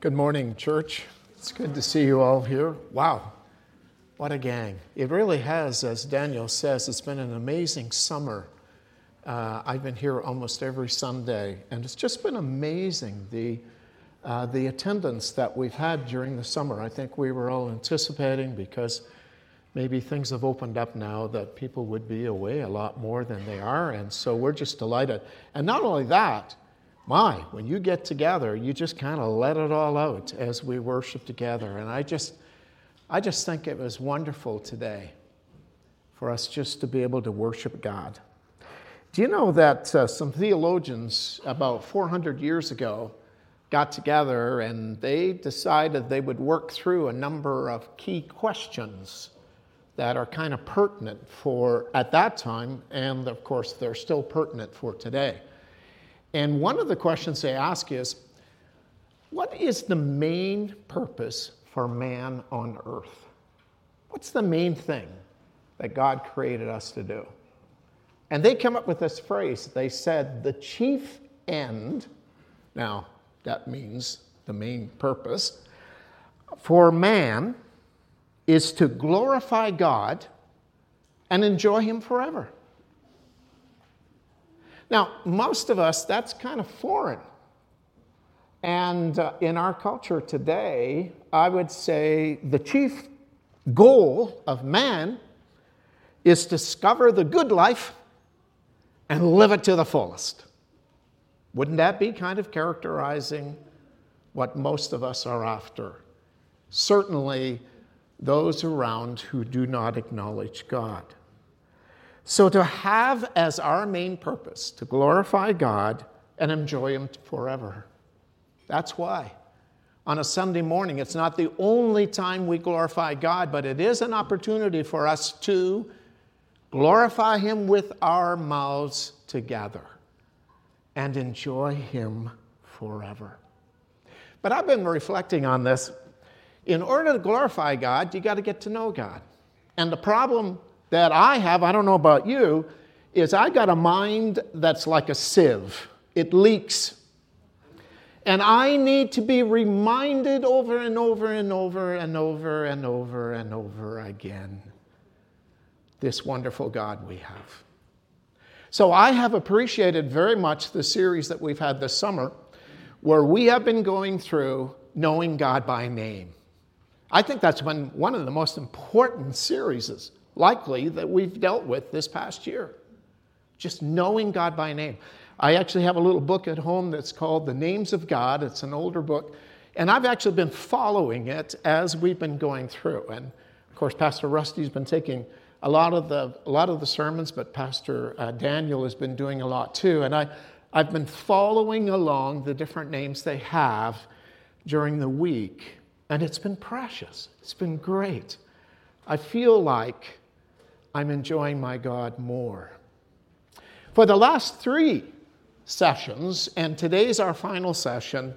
Good morning, church. It's good to see you all here. Wow, what a gang. It really has, as Daniel says, it's been an amazing summer. Uh, I've been here almost every Sunday, and it's just been amazing the, uh, the attendance that we've had during the summer. I think we were all anticipating because maybe things have opened up now that people would be away a lot more than they are, and so we're just delighted. And not only that, my, when you get together, you just kind of let it all out as we worship together. And I just, I just think it was wonderful today for us just to be able to worship God. Do you know that uh, some theologians about 400 years ago got together and they decided they would work through a number of key questions that are kind of pertinent for at that time, and of course, they're still pertinent for today. And one of the questions they ask is what is the main purpose for man on earth? What's the main thing that God created us to do? And they come up with this phrase. They said, the chief end, now that means the main purpose, for man is to glorify God and enjoy Him forever. Now, most of us, that's kind of foreign. And uh, in our culture today, I would say the chief goal of man is to discover the good life and live it to the fullest. Wouldn't that be kind of characterizing what most of us are after? Certainly, those around who do not acknowledge God. So, to have as our main purpose to glorify God and enjoy Him forever. That's why. On a Sunday morning, it's not the only time we glorify God, but it is an opportunity for us to glorify Him with our mouths together and enjoy Him forever. But I've been reflecting on this. In order to glorify God, you got to get to know God. And the problem that I have, I don't know about you, is I got a mind that's like a sieve. It leaks. And I need to be reminded over and over and over and over and over and over again this wonderful God we have. So I have appreciated very much the series that we've had this summer where we have been going through knowing God by name. I think that's been one of the most important series likely that we've dealt with this past year. Just knowing God by name. I actually have a little book at home that's called The Names of God. It's an older book. And I've actually been following it as we've been going through. And of course, Pastor Rusty's been taking a lot of the, a lot of the sermons, but Pastor uh, Daniel has been doing a lot too. And I, I've been following along the different names they have during the week. And it's been precious. It's been great. I feel like I'm enjoying my God more. For the last three sessions, and today's our final session,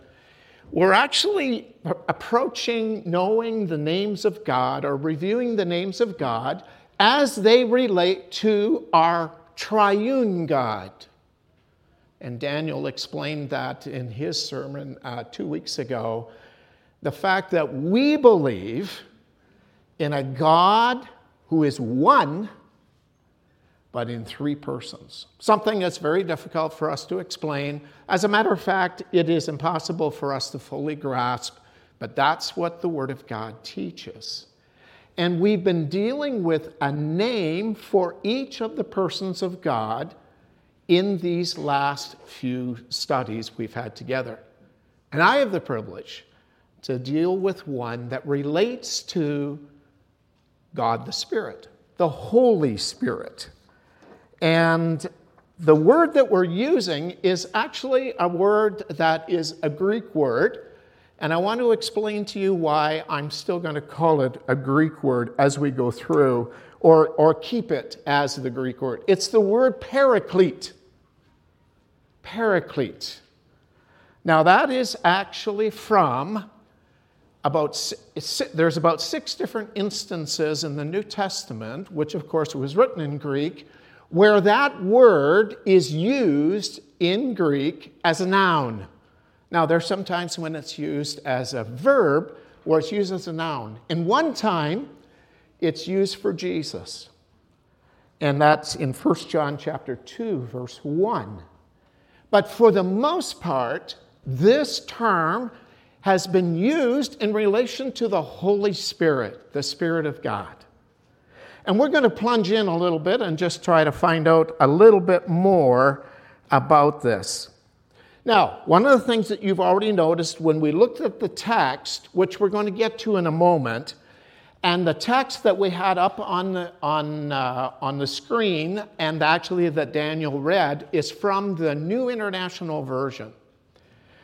we're actually approaching knowing the names of God or reviewing the names of God as they relate to our triune God. And Daniel explained that in his sermon uh, two weeks ago. The fact that we believe in a God who is one, but in three persons. Something that's very difficult for us to explain. As a matter of fact, it is impossible for us to fully grasp, but that's what the Word of God teaches. And we've been dealing with a name for each of the persons of God in these last few studies we've had together. And I have the privilege to deal with one that relates to God the Spirit, the Holy Spirit. And the word that we're using is actually a word that is a Greek word. And I want to explain to you why I'm still going to call it a Greek word as we go through, or, or keep it as the Greek word. It's the word paraclete. Paraclete. Now, that is actually from about, there's about six different instances in the New Testament, which of course was written in Greek, where that word is used in Greek as a noun. Now, there's sometimes when it's used as a verb or it's used as a noun. And one time, it's used for Jesus. And that's in 1 John chapter 2, verse 1. But for the most part, this term has been used in relation to the Holy Spirit, the Spirit of God. And we're going to plunge in a little bit and just try to find out a little bit more about this. Now, one of the things that you've already noticed when we looked at the text, which we're going to get to in a moment, and the text that we had up on the, on, uh, on the screen, and actually that Daniel read, is from the New International Version.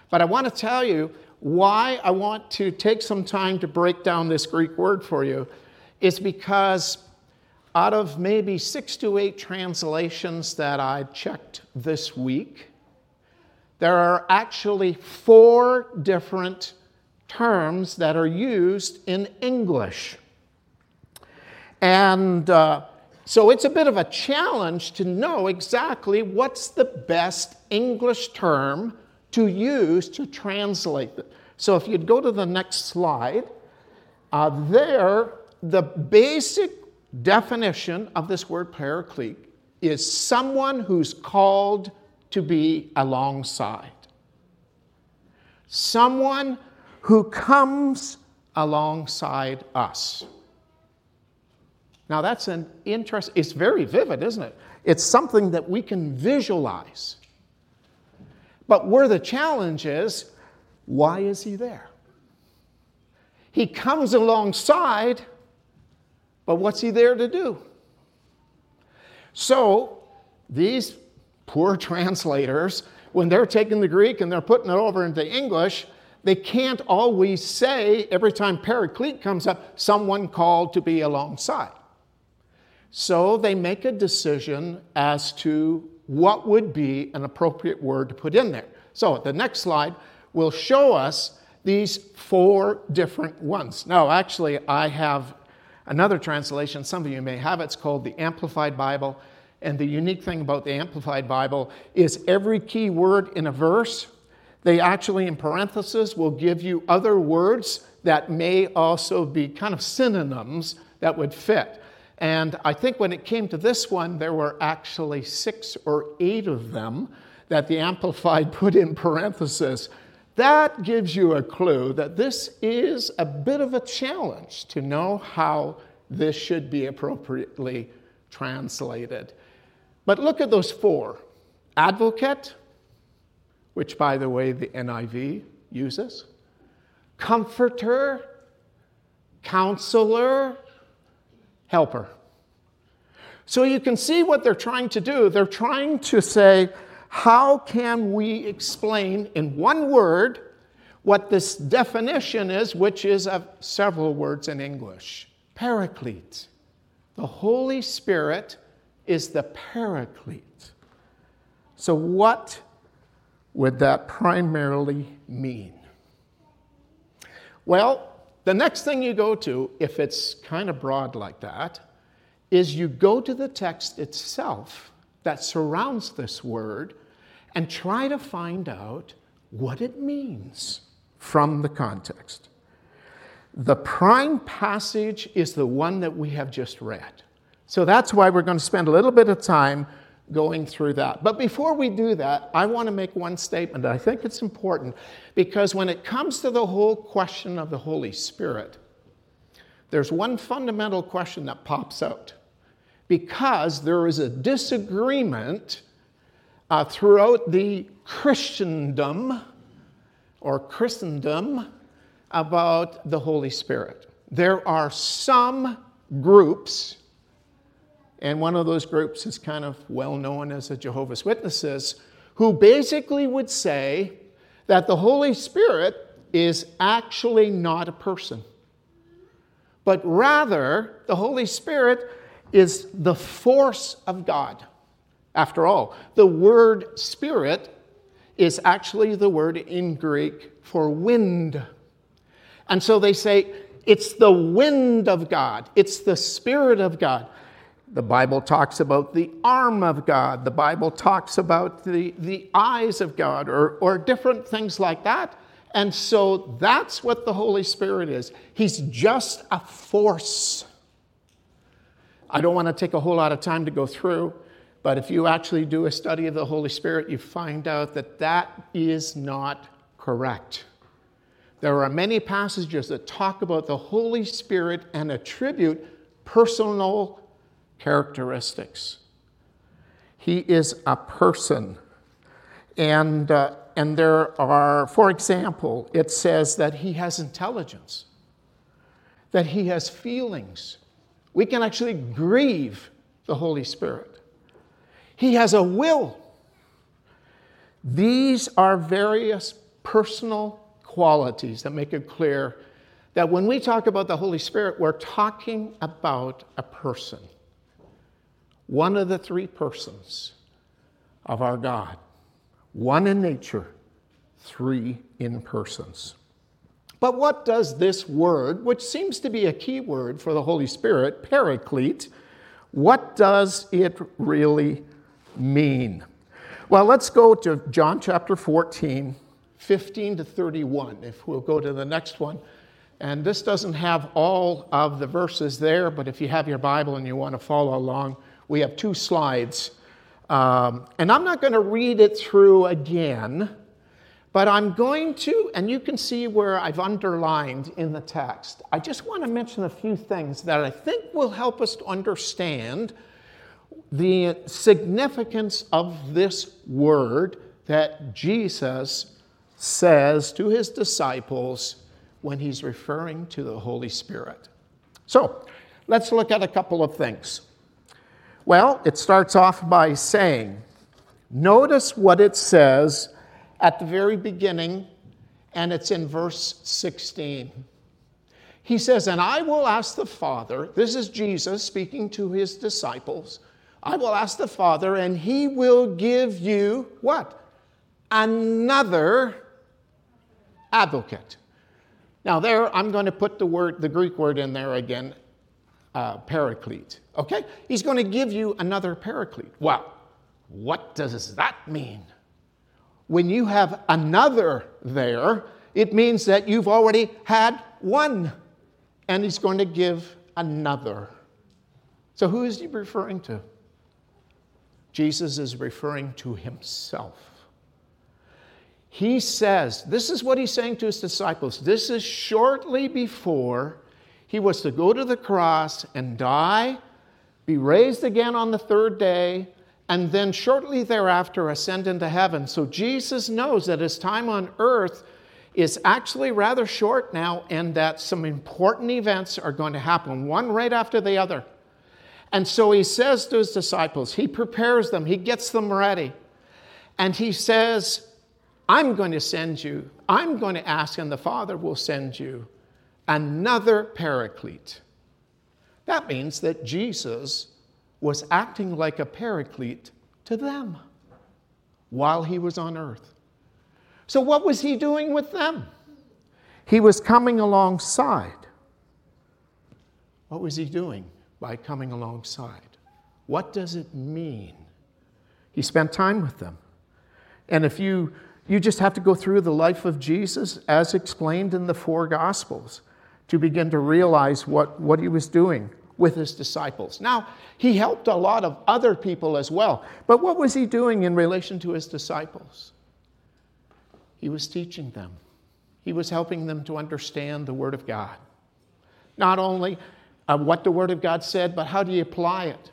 But I want to tell you why I want to take some time to break down this Greek word for you is because out of maybe six to eight translations that I checked this week, there are actually four different terms that are used in English. And uh, so it's a bit of a challenge to know exactly what's the best English term to use to translate it. So if you'd go to the next slide, uh, there, the basic definition of this word paraclete is someone who's called to be alongside. Someone who comes alongside us. Now, that's an interest, it's very vivid, isn't it? It's something that we can visualize. But where the challenge is, why is he there? He comes alongside, but what's he there to do? So, these poor translators, when they're taking the Greek and they're putting it over into English, they can't always say, every time paraclete comes up, someone called to be alongside. So they make a decision as to what would be an appropriate word to put in there. So the next slide will show us these four different ones. Now, actually, I have another translation, some of you may have it, it's called the Amplified Bible. And the unique thing about the Amplified Bible is every key word in a verse, they actually, in parentheses, will give you other words that may also be kind of synonyms that would fit. And I think when it came to this one, there were actually six or eight of them that the Amplified put in parentheses. That gives you a clue that this is a bit of a challenge to know how this should be appropriately translated. But look at those four advocate, which, by the way, the NIV uses, comforter, counselor, helper. So you can see what they're trying to do. They're trying to say, how can we explain in one word what this definition is, which is of several words in English? Paraclete. The Holy Spirit is the paraclete. So, what would that primarily mean? Well, the next thing you go to, if it's kind of broad like that, is you go to the text itself that surrounds this word and try to find out what it means from the context. The prime passage is the one that we have just read. So that's why we're going to spend a little bit of time going through that. But before we do that, I want to make one statement. I think it's important because when it comes to the whole question of the Holy Spirit, there's one fundamental question that pops out because there is a disagreement uh, throughout the Christendom or Christendom about the Holy Spirit. There are some groups and one of those groups is kind of well known as the Jehovah's Witnesses, who basically would say that the Holy Spirit is actually not a person, but rather the Holy Spirit is the force of God. After all, the word spirit is actually the word in Greek for wind. And so they say it's the wind of God, it's the Spirit of God. The Bible talks about the arm of God. The Bible talks about the, the eyes of God or, or different things like that. And so that's what the Holy Spirit is. He's just a force. I don't want to take a whole lot of time to go through, but if you actually do a study of the Holy Spirit, you find out that that is not correct. There are many passages that talk about the Holy Spirit and attribute personal characteristics. He is a person. And, uh, and there are, for example, it says that he has intelligence, that he has feelings. We can actually grieve the Holy Spirit. He has a will. These are various personal qualities that make it clear that when we talk about the Holy Spirit, we're talking about a person, one of the three persons of our God, one in nature, three in persons. But what does this word, which seems to be a key word for the Holy Spirit, paraclete, what does it really mean? Well, let's go to John chapter 14 15 to 31, if we'll go to the next one. And this doesn't have all of the verses there, but if you have your Bible and you want to follow along, we have two slides. Um, and I'm not going to read it through again, but I'm going to, and you can see where I've underlined in the text. I just want to mention a few things that I think will help us to understand the significance of this word that Jesus says to his disciples when he's referring to the Holy Spirit. So, let's look at a couple of things. Well, it starts off by saying, notice what it says at the very beginning, and it's in verse 16. He says, And I will ask the Father, this is Jesus speaking to his disciples, I will ask the Father, and he will give you what? Another advocate. Now, there, I'm going to put the word, the Greek word in there again, uh, paraclete. Okay? He's going to give you another paraclete. Well, what does that mean? When you have another there, it means that you've already had one, and he's going to give another. So, who is he referring to? Jesus is referring to himself he says, this is what he's saying to his disciples. This is shortly before he was to go to the cross and die, be raised again on the third day, and then shortly thereafter ascend into heaven. So Jesus knows that his time on earth is actually rather short now and that some important events are going to happen, one right after the other. And so he says to his disciples, he prepares them, he gets them ready. And he says, I'm going to send you, I'm going to ask, and the Father will send you another paraclete. That means that Jesus was acting like a paraclete to them while he was on earth. So, what was he doing with them? He was coming alongside. What was he doing by coming alongside? What does it mean? He spent time with them. And if you you just have to go through the life of Jesus as explained in the four Gospels to begin to realize what, what he was doing with his disciples. Now, he helped a lot of other people as well, but what was he doing in relation to his disciples? He was teaching them, he was helping them to understand the Word of God. Not only uh, what the Word of God said, but how do you apply it?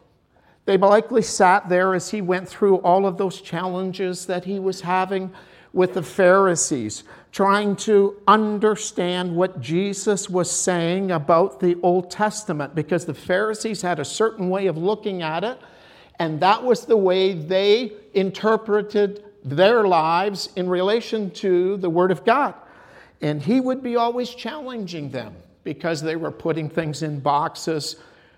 They likely sat there as he went through all of those challenges that he was having with the Pharisees, trying to understand what Jesus was saying about the Old Testament, because the Pharisees had a certain way of looking at it, and that was the way they interpreted their lives in relation to the Word of God. And he would be always challenging them because they were putting things in boxes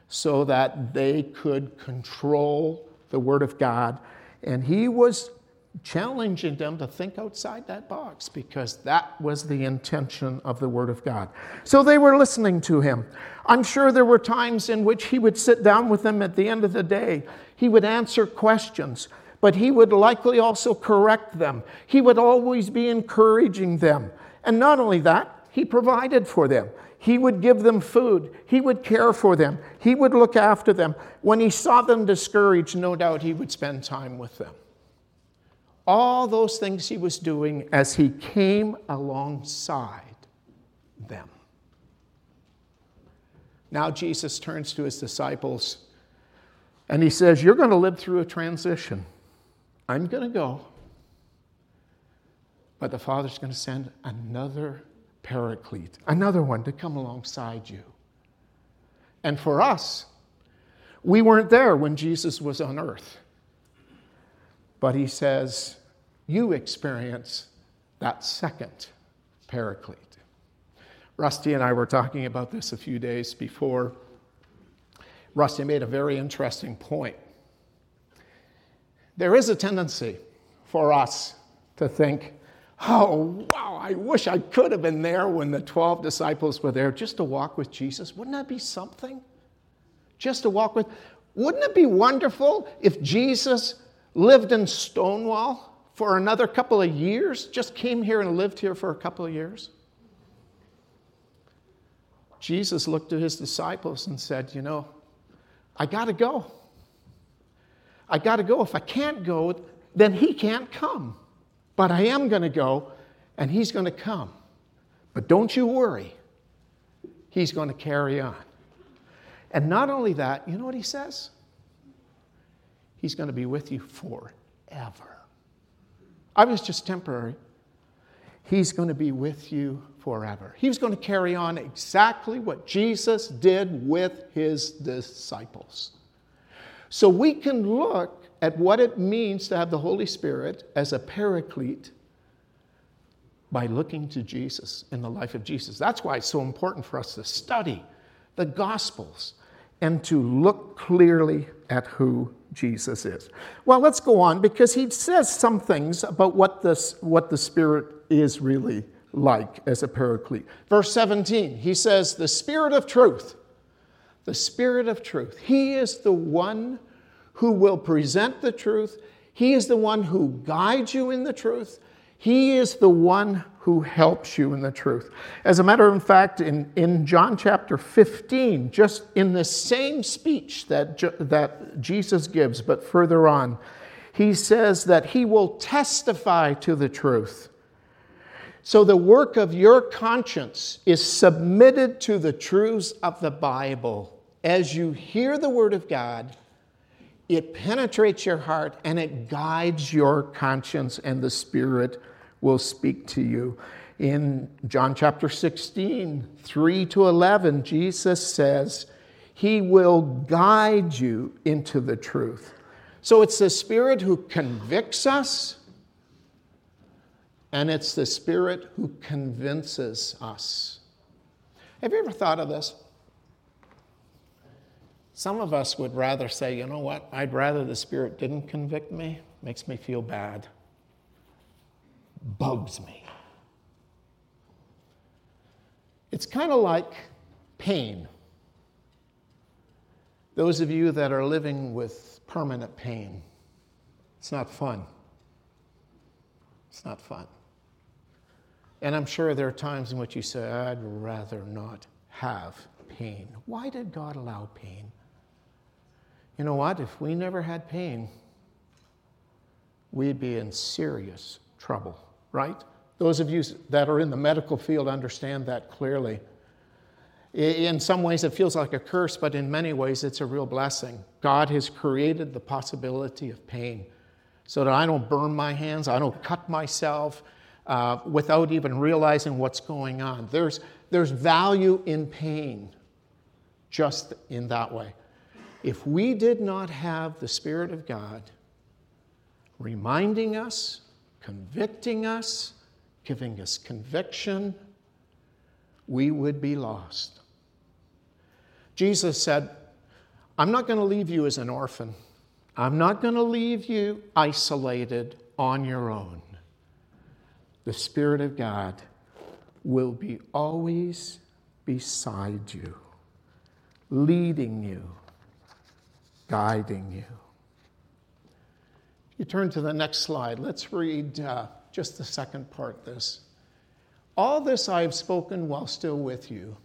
so that they could control the Word of God. And he was challenging them to think outside that box because that was the intention of the Word of God. So they were listening to him. I'm sure there were times in which he would sit down with them at the end of the day. He would answer questions, but he would likely also correct them. He would always be encouraging them. And not only that, he provided for them. He would give them food. He would care for them. He would look after them. When he saw them discouraged, no doubt he would spend time with them all those things he was doing as he came alongside them. Now Jesus turns to his disciples and he says, You're going to live through a transition. I'm going to go, but the Father's going to send another paraclete, another one to come alongside you. And for us, we weren't there when Jesus was on earth. But he says, You experience that second paraclete. Rusty and I were talking about this a few days before. Rusty made a very interesting point. There is a tendency for us to think, oh, wow, I wish I could have been there when the 12 disciples were there just to walk with Jesus. Wouldn't that be something? Just to walk with. Wouldn't it be wonderful if Jesus lived in Stonewall for another couple of years, just came here and lived here for a couple of years. Jesus looked at his disciples and said, You know, I got to go. I got to go. If I can't go, then he can't come. But I am going to go, and he's going to come. But don't you worry, he's going to carry on. And not only that, you know what he says? He's going to be with you forever. I was just temporary. He's going to be with you forever. He's going to carry on exactly what Jesus did with his disciples. So we can look at what it means to have the Holy Spirit as a paraclete by looking to Jesus in the life of Jesus. That's why it's so important for us to study the Gospels and to look clearly at who Jesus is. Well, let's go on because he says some things about what, this, what the Spirit is really like as a paraclete. Verse 17, he says, The Spirit of truth, the Spirit of truth, He is the one who will present the truth, He is the one who guides you in the truth, He is the one who helps you in the truth. As a matter of fact, in, in John chapter 15, just in the same speech that, that Jesus gives, but further on, he says that he will testify to the truth. So the work of your conscience is submitted to the truths of the Bible. As you hear the Word of God, it penetrates your heart and it guides your conscience and the Spirit will speak to you. In John chapter 16, 3 to 11, Jesus says, He will guide you into the truth. So it's the Spirit who convicts us, and it's the Spirit who convinces us. Have you ever thought of this? Some of us would rather say, you know what, I'd rather the Spirit didn't convict me, makes me feel bad bugs me. It's kind of like pain. Those of you that are living with permanent pain, it's not fun. It's not fun. And I'm sure there are times in which you say, I'd rather not have pain. Why did God allow pain? You know what? If we never had pain, we'd be in serious trouble right? Those of you that are in the medical field understand that clearly. In some ways, it feels like a curse, but in many ways, it's a real blessing. God has created the possibility of pain so that I don't burn my hands, I don't cut myself uh, without even realizing what's going on. There's, there's value in pain just in that way. If we did not have the Spirit of God reminding us, convicting us, giving us conviction, we would be lost. Jesus said, I'm not going to leave you as an orphan. I'm not going to leave you isolated. on your own. The Spirit of God will be always beside you, leading you, guiding you. You turn to the next slide. Let's read uh, just the second part this. All this I have spoken while still with you.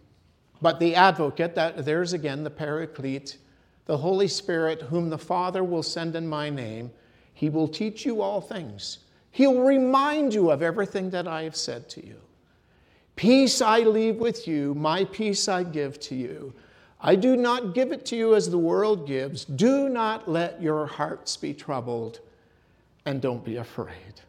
But the advocate, that there's again the paraclete, the Holy Spirit, whom the Father will send in my name, he will teach you all things. He'll remind you of everything that I have said to you. Peace I leave with you, my peace I give to you. I do not give it to you as the world gives. Do not let your hearts be troubled, and don't be afraid.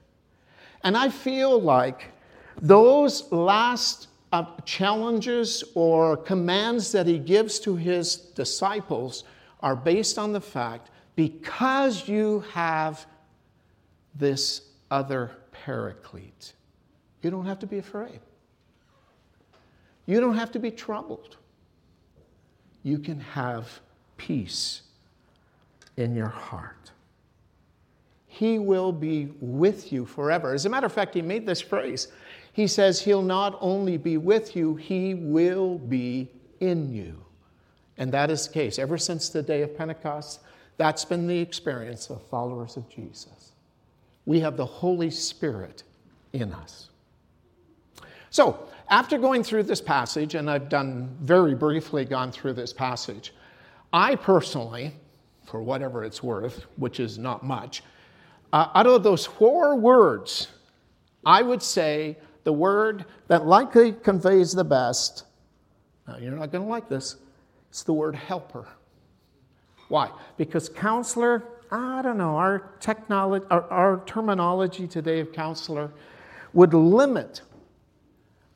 And I feel like those last uh, challenges or commands that he gives to his disciples are based on the fact because you have this other paraclete, you don't have to be afraid. You don't have to be troubled. You can have peace in your heart. He will be with you forever. As a matter of fact, he made this phrase. He says, He'll not only be with you, He will be in you. And that is the case. Ever since the day of Pentecost, that's been the experience of followers of Jesus. We have the Holy Spirit in us. So, after going through this passage, and I've done very briefly gone through this passage, I personally, for whatever it's worth, which is not much, uh, out of those four words, I would say the word that likely conveys the best, now you're not going to like this, it's the word helper. Why? Because counselor, I don't know, our, technology, our, our terminology today of counselor would limit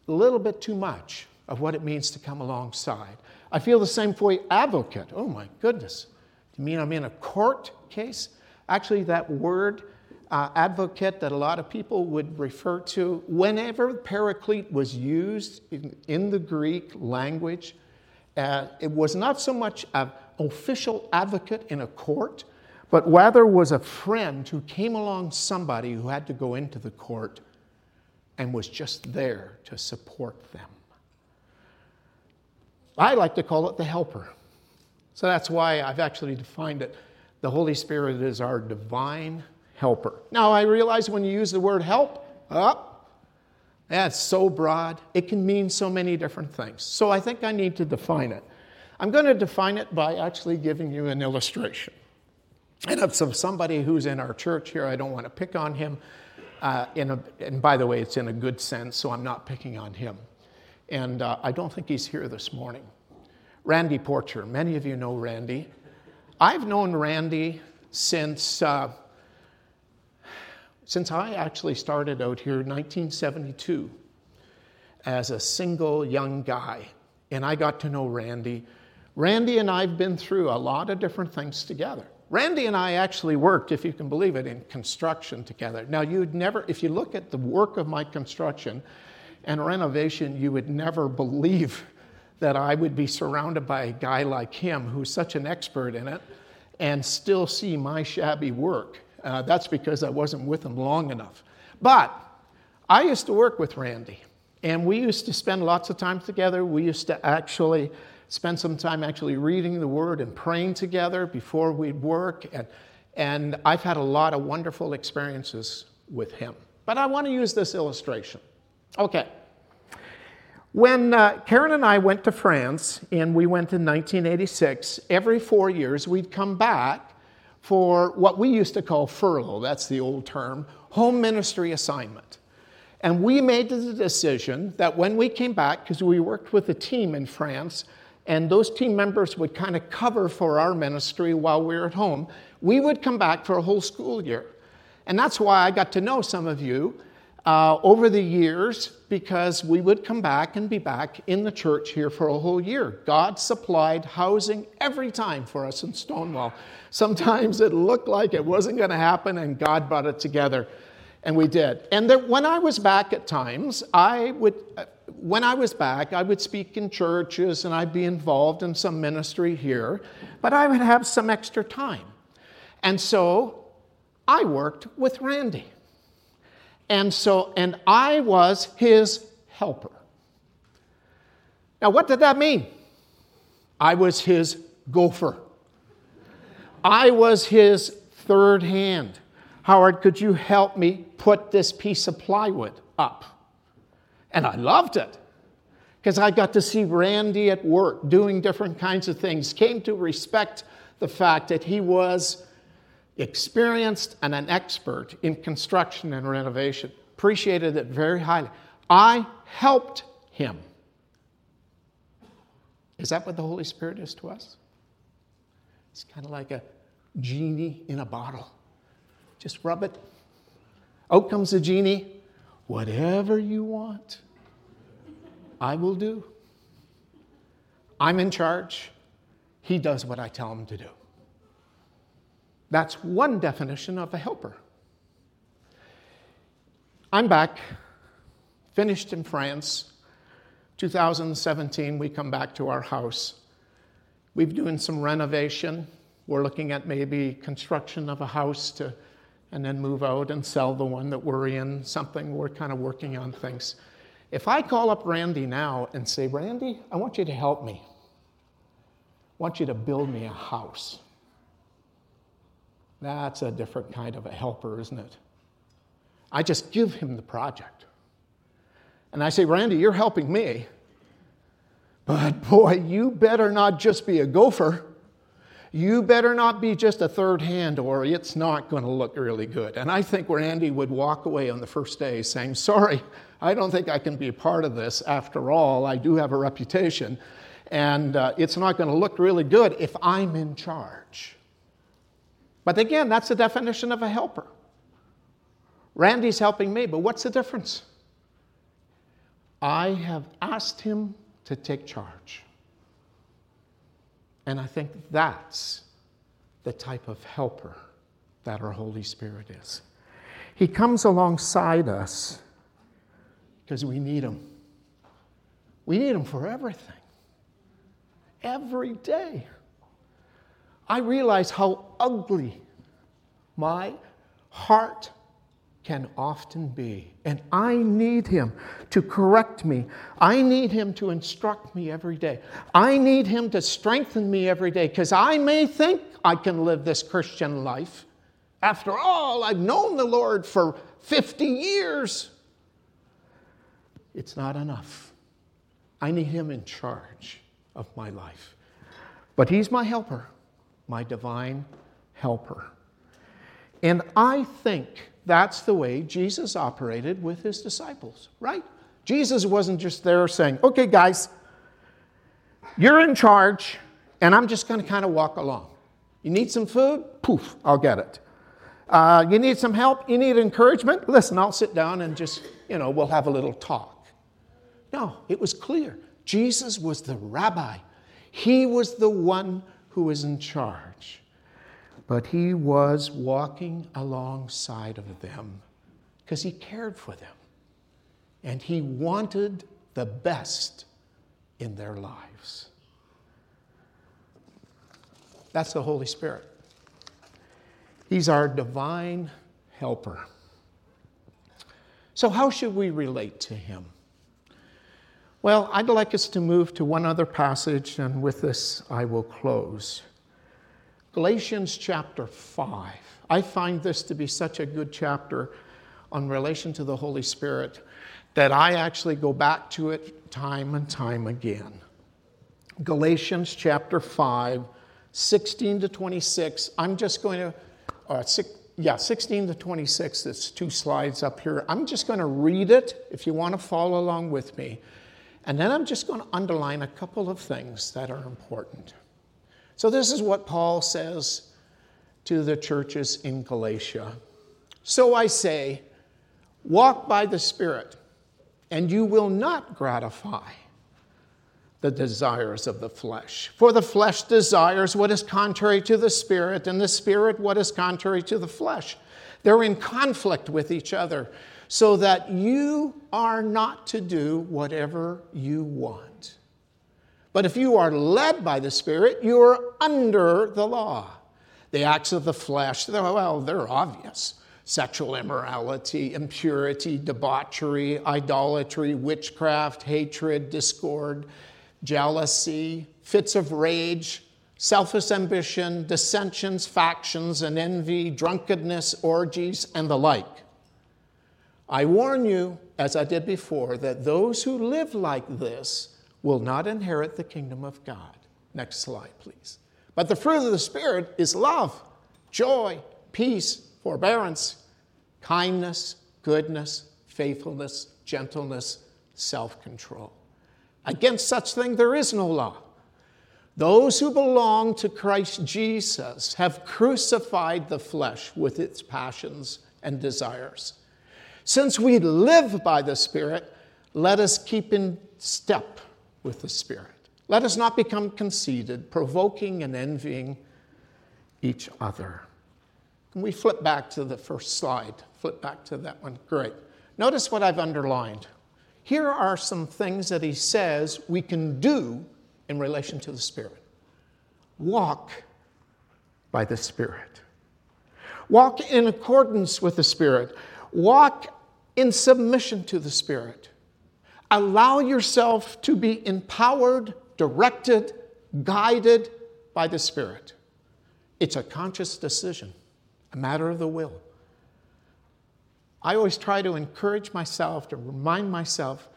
a little bit too much of what it means to come alongside. I feel the same way advocate. Oh my goodness. Do you mean I'm in a court case? Actually, that word uh, advocate that a lot of people would refer to, whenever paraclete was used in, in the Greek language, uh, it was not so much an official advocate in a court, but rather was a friend who came along somebody who had to go into the court and was just there to support them. I like to call it the helper. So that's why I've actually defined it. The Holy Spirit is our divine helper. Now, I realize when you use the word help, up, that's so broad. It can mean so many different things. So I think I need to define it. I'm going to define it by actually giving you an illustration. And it's of somebody who's in our church here, I don't want to pick on him. Uh, a, and by the way, it's in a good sense, so I'm not picking on him. And uh, I don't think he's here this morning. Randy Porcher. Many of you know Randy. I've known Randy since uh, since I actually started out here in 1972 as a single young guy, and I got to know Randy. Randy and I have been through a lot of different things together. Randy and I actually worked, if you can believe it, in construction together. Now, you'd never, if you look at the work of my construction and renovation, you would never believe that I would be surrounded by a guy like him who's such an expert in it and still see my shabby work. Uh, that's because I wasn't with him long enough. But I used to work with Randy, and we used to spend lots of time together. We used to actually spend some time actually reading the Word and praying together before we'd work. And, and I've had a lot of wonderful experiences with him. But I want to use this illustration. Okay. When uh, Karen and I went to France, and we went in 1986, every four years we'd come back for what we used to call furlough, that's the old term, home ministry assignment. And we made the decision that when we came back, because we worked with a team in France, and those team members would kind of cover for our ministry while we were at home, we would come back for a whole school year. And that's why I got to know some of you uh, over the years because we would come back and be back in the church here for a whole year. God supplied housing every time for us in Stonewall. Sometimes it looked like it wasn't going to happen, and God brought it together, and we did. And there, when I was back at times, I would. Uh, when I was back, I would speak in churches and I'd be involved in some ministry here, but I would have some extra time. And so I worked with Randy. And so, and I was his helper. Now, what did that mean? I was his gopher. I was his third hand. Howard, could you help me put this piece of plywood up? And I loved it because I got to see Randy at work doing different kinds of things, came to respect the fact that he was experienced and an expert in construction and renovation. Appreciated it very highly. I helped him. Is that what the Holy Spirit is to us? It's kind of like a genie in a bottle. Just rub it. Out comes the genie. Whatever you want, I will do. I'm in charge. He does what I tell him to do. That's one definition of a helper. I'm back, finished in France. 2017, we come back to our house. We've doing some renovation. We're looking at maybe construction of a house to and then move out and sell the one that we're in, something we're kind of working on things. If I call up Randy now and say, Randy, I want you to help me. I want you to build me a house. That's a different kind of a helper, isn't it? I just give him the project. And I say, Randy, you're helping me. But boy, you better not just be a gopher. You better not be just a third hand, or it's not going to look really good. And I think Randy would walk away on the first day saying, Sorry, I don't think I can be a part of this. After all, I do have a reputation, and uh, it's not going to look really good if I'm in charge. But again, that's the definition of a helper. Randy's helping me, but what's the difference? I have asked him to take charge. And I think that's the type of helper that our Holy Spirit is. He comes alongside us because we need him. We need him for everything, every day. I realize how ugly my heart can often be. And I need Him to correct me. I need Him to instruct me every day. I need Him to strengthen me every day because I may think I can live this Christian life. After all, I've known the Lord for 50 years. It's not enough. I need Him in charge of my life. But He's my helper, my divine helper. And I think that's the way Jesus operated with his disciples, right? Jesus wasn't just there saying, okay, guys, you're in charge, and I'm just going to kind of walk along. You need some food? Poof, I'll get it. Uh, you need some help? You need encouragement? Listen, I'll sit down and just, you know, we'll have a little talk. No, it was clear. Jesus was the rabbi, he was the one who was in charge but he was walking alongside of them because he cared for them and he wanted the best in their lives. That's the Holy Spirit. He's our divine helper. So, how should we relate to him? Well, I'd like us to move to one other passage, and with this I will close. Galatians chapter 5. I find this to be such a good chapter on relation to the Holy Spirit that I actually go back to it time and time again. Galatians chapter 5, 16 to 26. I'm just going to, uh, six, yeah, 16 to 26. It's two slides up here. I'm just going to read it if you want to follow along with me. And then I'm just going to underline a couple of things that are important. So, this is what Paul says to the churches in Galatia. So I say, walk by the Spirit, and you will not gratify the desires of the flesh. For the flesh desires what is contrary to the Spirit, and the Spirit what is contrary to the flesh. They're in conflict with each other, so that you are not to do whatever you want. But if you are led by the Spirit, you are under the law. The acts of the flesh, well, they're obvious sexual immorality, impurity, debauchery, idolatry, witchcraft, hatred, discord, jealousy, fits of rage, selfish ambition, dissensions, factions, and envy, drunkenness, orgies, and the like. I warn you, as I did before, that those who live like this will not inherit the kingdom of God. Next slide, please. But the fruit of the Spirit is love, joy, peace, forbearance, kindness, goodness, faithfulness, gentleness, self control. Against such thing there is no law. Those who belong to Christ Jesus have crucified the flesh with its passions and desires. Since we live by the Spirit, let us keep in step with the Spirit. Let us not become conceited, provoking and envying each other. Can we flip back to the first slide? Flip back to that one. Great. Notice what I've underlined. Here are some things that he says we can do in relation to the Spirit. Walk by the Spirit. Walk in accordance with the Spirit. Walk in submission to the Spirit. Allow yourself to be empowered, directed, guided by the Spirit. It's a conscious decision a matter of the will. I always try to encourage myself, to remind myself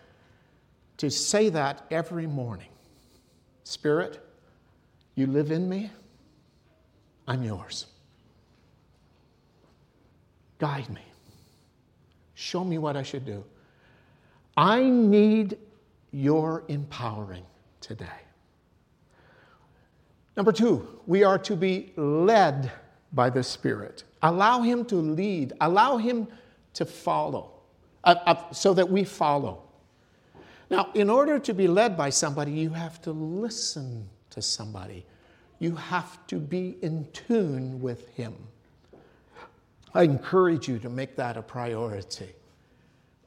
to say that every morning. Spirit, you live in me, I'm yours. Guide me. Show me what I should do. I need your empowering today. Number two, we are to be led by the Spirit. Allow Him to lead, allow Him to follow, uh, uh, so that we follow. Now, in order to be led by somebody, you have to listen to somebody. You have to be in tune with Him. I encourage you to make that a priority.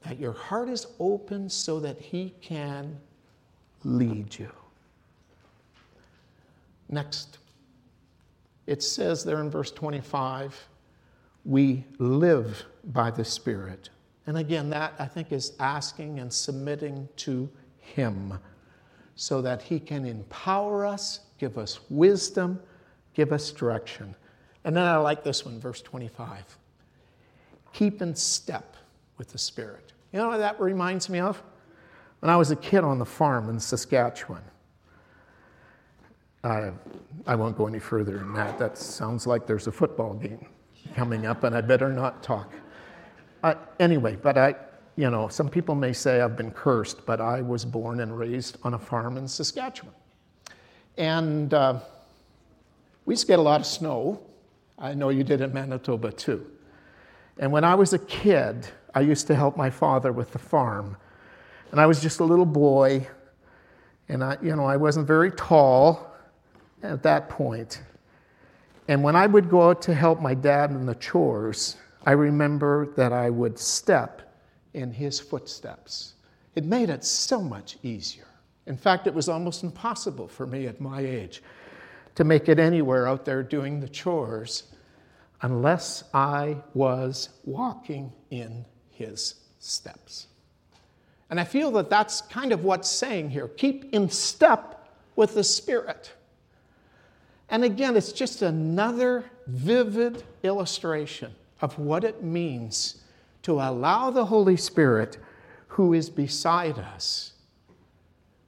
That your heart is open so that He can lead you. Next it says there in verse 25, we live by the Spirit. And again, that I think is asking and submitting to Him so that He can empower us, give us wisdom, give us direction. And then I like this one, verse 25. Keep in step with the Spirit. You know what that reminds me of? When I was a kid on the farm in Saskatchewan. Uh, I won't go any further than that. That sounds like there's a football game coming up, and I better not talk. Uh, anyway, but I, you know, some people may say I've been cursed, but I was born and raised on a farm in Saskatchewan. And uh, we used to get a lot of snow. I know you did in Manitoba too. And when I was a kid, I used to help my father with the farm. And I was just a little boy, and I, you know, I wasn't very tall at that point. And when I would go out to help my dad in the chores, I remember that I would step in his footsteps. It made it so much easier. In fact, it was almost impossible for me at my age to make it anywhere out there doing the chores unless I was walking in his steps. And I feel that that's kind of what's saying here. Keep in step with the Spirit. And again, it's just another vivid illustration of what it means to allow the Holy Spirit, who is beside us,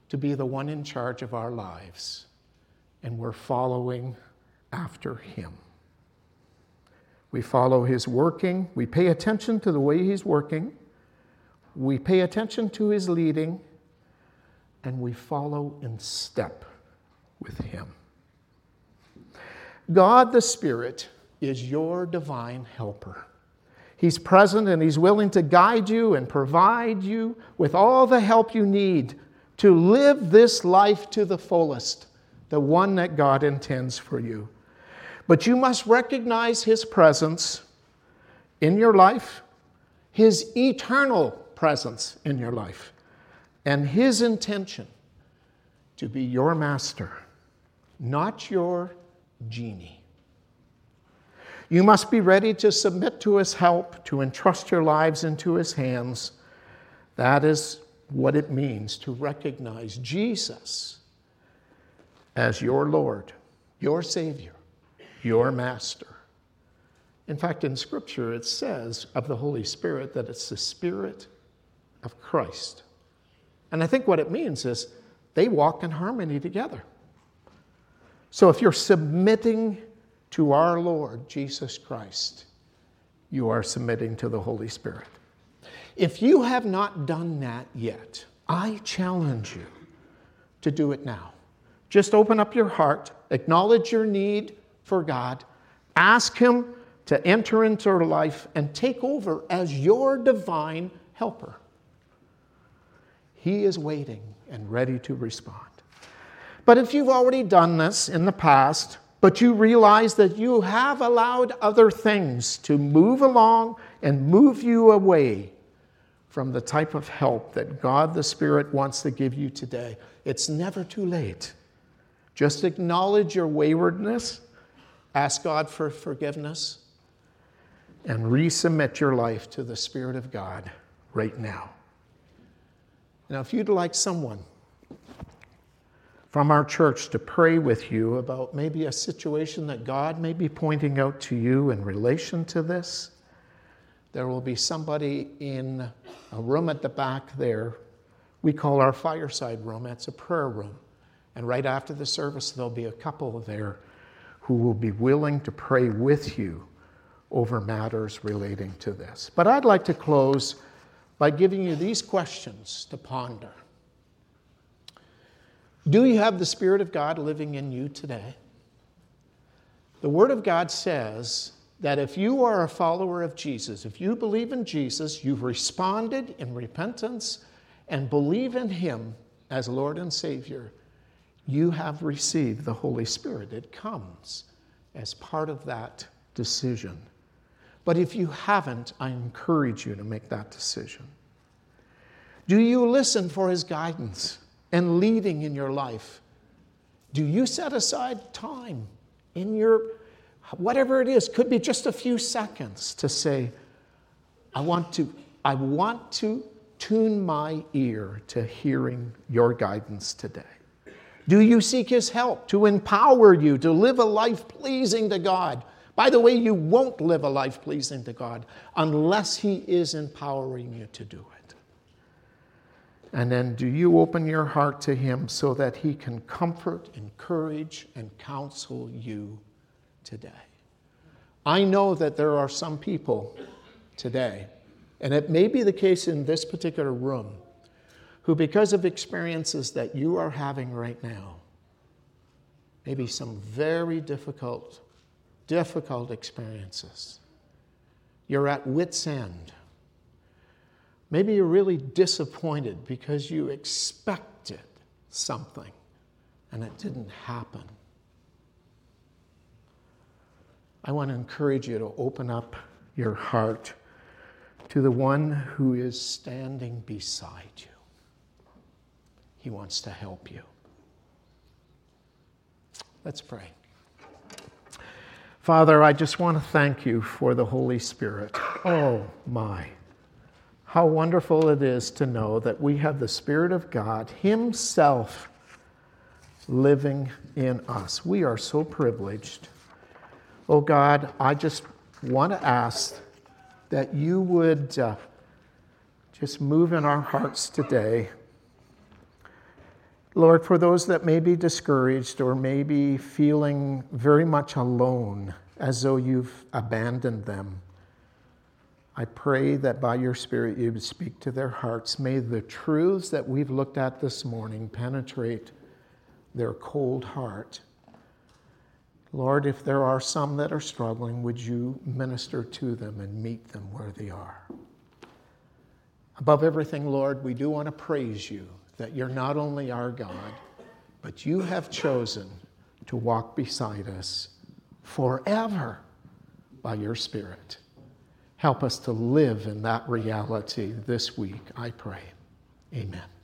to be the one in charge of our lives. And we're following after Him. We follow His working, we pay attention to the way He's working, we pay attention to His leading, and we follow in step with Him. God the Spirit is your divine helper. He's present and He's willing to guide you and provide you with all the help you need to live this life to the fullest, the one that God intends for you. But you must recognize His presence in your life, His eternal presence in your life, and His intention to be your master, not your genie. You must be ready to submit to his help, to entrust your lives into his hands. That is what it means to recognize Jesus as your Lord, your Savior, your Master. In fact, in Scripture, it says of the Holy Spirit that it's the Spirit of Christ. And I think what it means is they walk in harmony together. So if you're submitting to our Lord Jesus Christ, you are submitting to the Holy Spirit. If you have not done that yet, I challenge you to do it now. Just open up your heart, acknowledge your need for God, ask Him to enter into your life and take over as your divine helper. He is waiting and ready to respond. But if you've already done this in the past, but you realize that you have allowed other things to move along and move you away from the type of help that God the Spirit wants to give you today, it's never too late. Just acknowledge your waywardness, ask God for forgiveness, and resubmit your life to the Spirit of God right now. Now, if you'd like someone from our church to pray with you about maybe a situation that God may be pointing out to you in relation to this, there will be somebody in a room at the back there. We call our fireside room, it's a prayer room. And right after the service, there'll be a couple there who will be willing to pray with you over matters relating to this. But I'd like to close by giving you these questions to ponder. Do you have the Spirit of God living in you today? The Word of God says that if you are a follower of Jesus, if you believe in Jesus, you've responded in repentance and believe in Him as Lord and Savior, you have received the Holy Spirit. It comes as part of that decision. But if you haven't, I encourage you to make that decision. Do you listen for His guidance and leading in your life? Do you set aside time in your, whatever it is, could be just a few seconds to say, I want to, I want to tune my ear to hearing your guidance today? Do you seek His help to empower you to live a life pleasing to God? By the way, you won't live a life pleasing to God unless He is empowering you to do it. And then do you open your heart to Him so that He can comfort, encourage, and counsel you today? I know that there are some people today, and it may be the case in this particular room, who, because of experiences that you are having right now, maybe some very difficult difficult experiences. You're at wits' end. Maybe you're really disappointed because you expected something and it didn't happen. I want to encourage you to open up your heart to the one who is standing beside you. He wants to help you. Let's pray. Father, I just want to thank you for the Holy Spirit. Oh, my. How wonderful it is to know that we have the Spirit of God Himself living in us. We are so privileged. Oh, God, I just want to ask that you would uh, just move in our hearts today Lord, for those that may be discouraged or may be feeling very much alone, as though you've abandoned them, I pray that by your Spirit you would speak to their hearts. May the truths that we've looked at this morning penetrate their cold heart. Lord, if there are some that are struggling, would you minister to them and meet them where they are? Above everything, Lord, we do want to praise you that you're not only our God, but you have chosen to walk beside us forever by your Spirit. Help us to live in that reality this week, I pray. Amen.